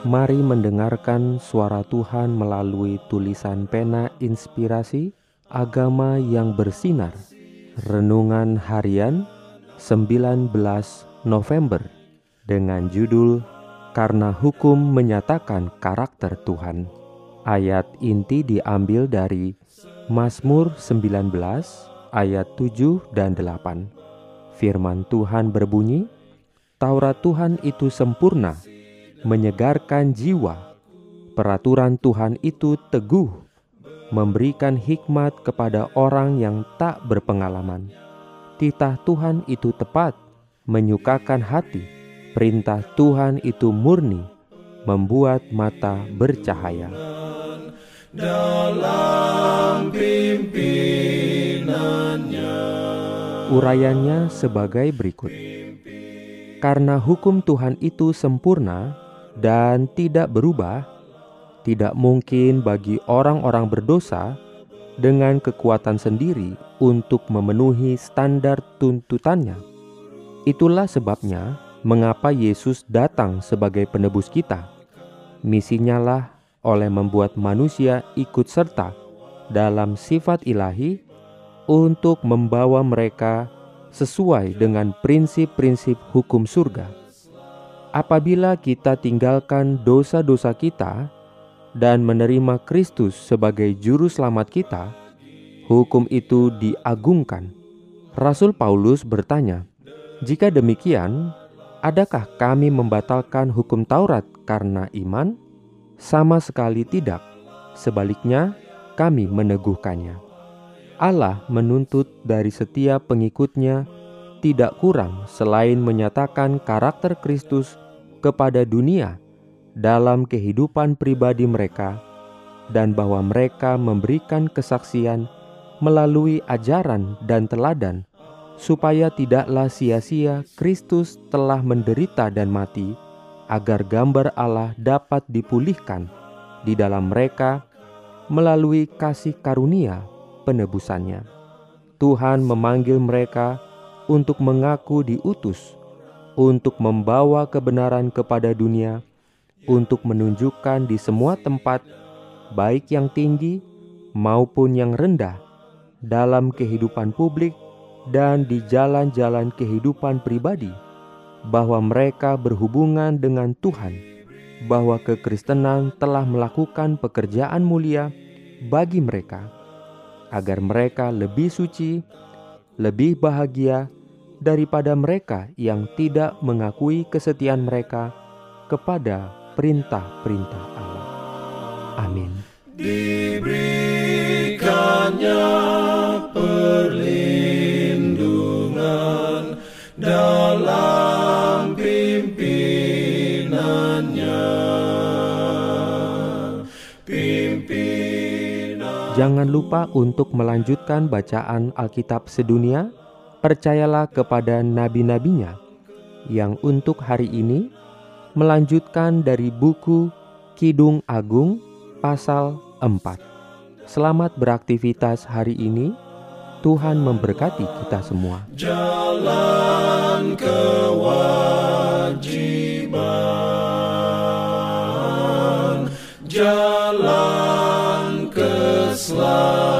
Mari mendengarkan suara Tuhan melalui tulisan pena inspirasi agama yang bersinar. Renungan harian 19 November dengan judul Karena Hukum Menyatakan Karakter Tuhan. Ayat inti diambil dari Mazmur 19 ayat 7 dan 8. Firman Tuhan berbunyi, Taurat Tuhan itu sempurna, menyegarkan jiwa. Peraturan Tuhan itu teguh, memberikan hikmat kepada orang yang tak berpengalaman. Titah Tuhan itu tepat, menyukakan hati. Perintah Tuhan itu murni, membuat mata bercahaya. Dalam pimpinannya Urayanya sebagai berikut. Karena hukum Tuhan itu sempurna, dan tidak berubah, tidak mungkin bagi orang-orang berdosa dengan kekuatan sendiri untuk memenuhi standar tuntutannya. Itulah sebabnya mengapa Yesus datang sebagai penebus kita. Misinya lah oleh membuat manusia ikut serta dalam sifat ilahi untuk membawa mereka sesuai dengan prinsip-prinsip hukum surga apabila kita tinggalkan dosa-dosa kita dan menerima Kristus sebagai juru selamat kita, hukum itu diagungkan. Rasul Paulus bertanya, "Jika demikian, adakah kami membatalkan hukum Taurat karena iman?" Sama sekali tidak. Sebaliknya, kami meneguhkannya. Allah menuntut dari setiap pengikutnya tidak kurang selain menyatakan karakter Kristus kepada dunia dalam kehidupan pribadi mereka, dan bahwa mereka memberikan kesaksian melalui ajaran dan teladan, supaya tidaklah sia-sia Kristus telah menderita dan mati, agar gambar Allah dapat dipulihkan di dalam mereka melalui kasih karunia penebusannya. Tuhan memanggil mereka untuk mengaku diutus, untuk membawa kebenaran kepada dunia, untuk menunjukkan di semua tempat, baik yang tinggi maupun yang rendah, dalam kehidupan publik dan di jalan-jalan kehidupan pribadi, bahwa mereka berhubungan dengan Tuhan, bahwa kekristenan telah melakukan pekerjaan mulia bagi mereka, agar mereka lebih suci, lebih bahagia, daripada mereka yang tidak mengakui kesetiaan mereka kepada perintah-perintah Allah. Amin. Diberikannya perlindungan dalam pimpinannya. Pimpinan Jangan lupa untuk melanjutkan bacaan Alkitab sedunia percayalah kepada nabi-nabinya yang untuk hari ini melanjutkan dari buku Kidung Agung pasal 4. Selamat beraktivitas hari ini. Tuhan memberkati kita semua. Jalan kewajiban, jalan keselamatan.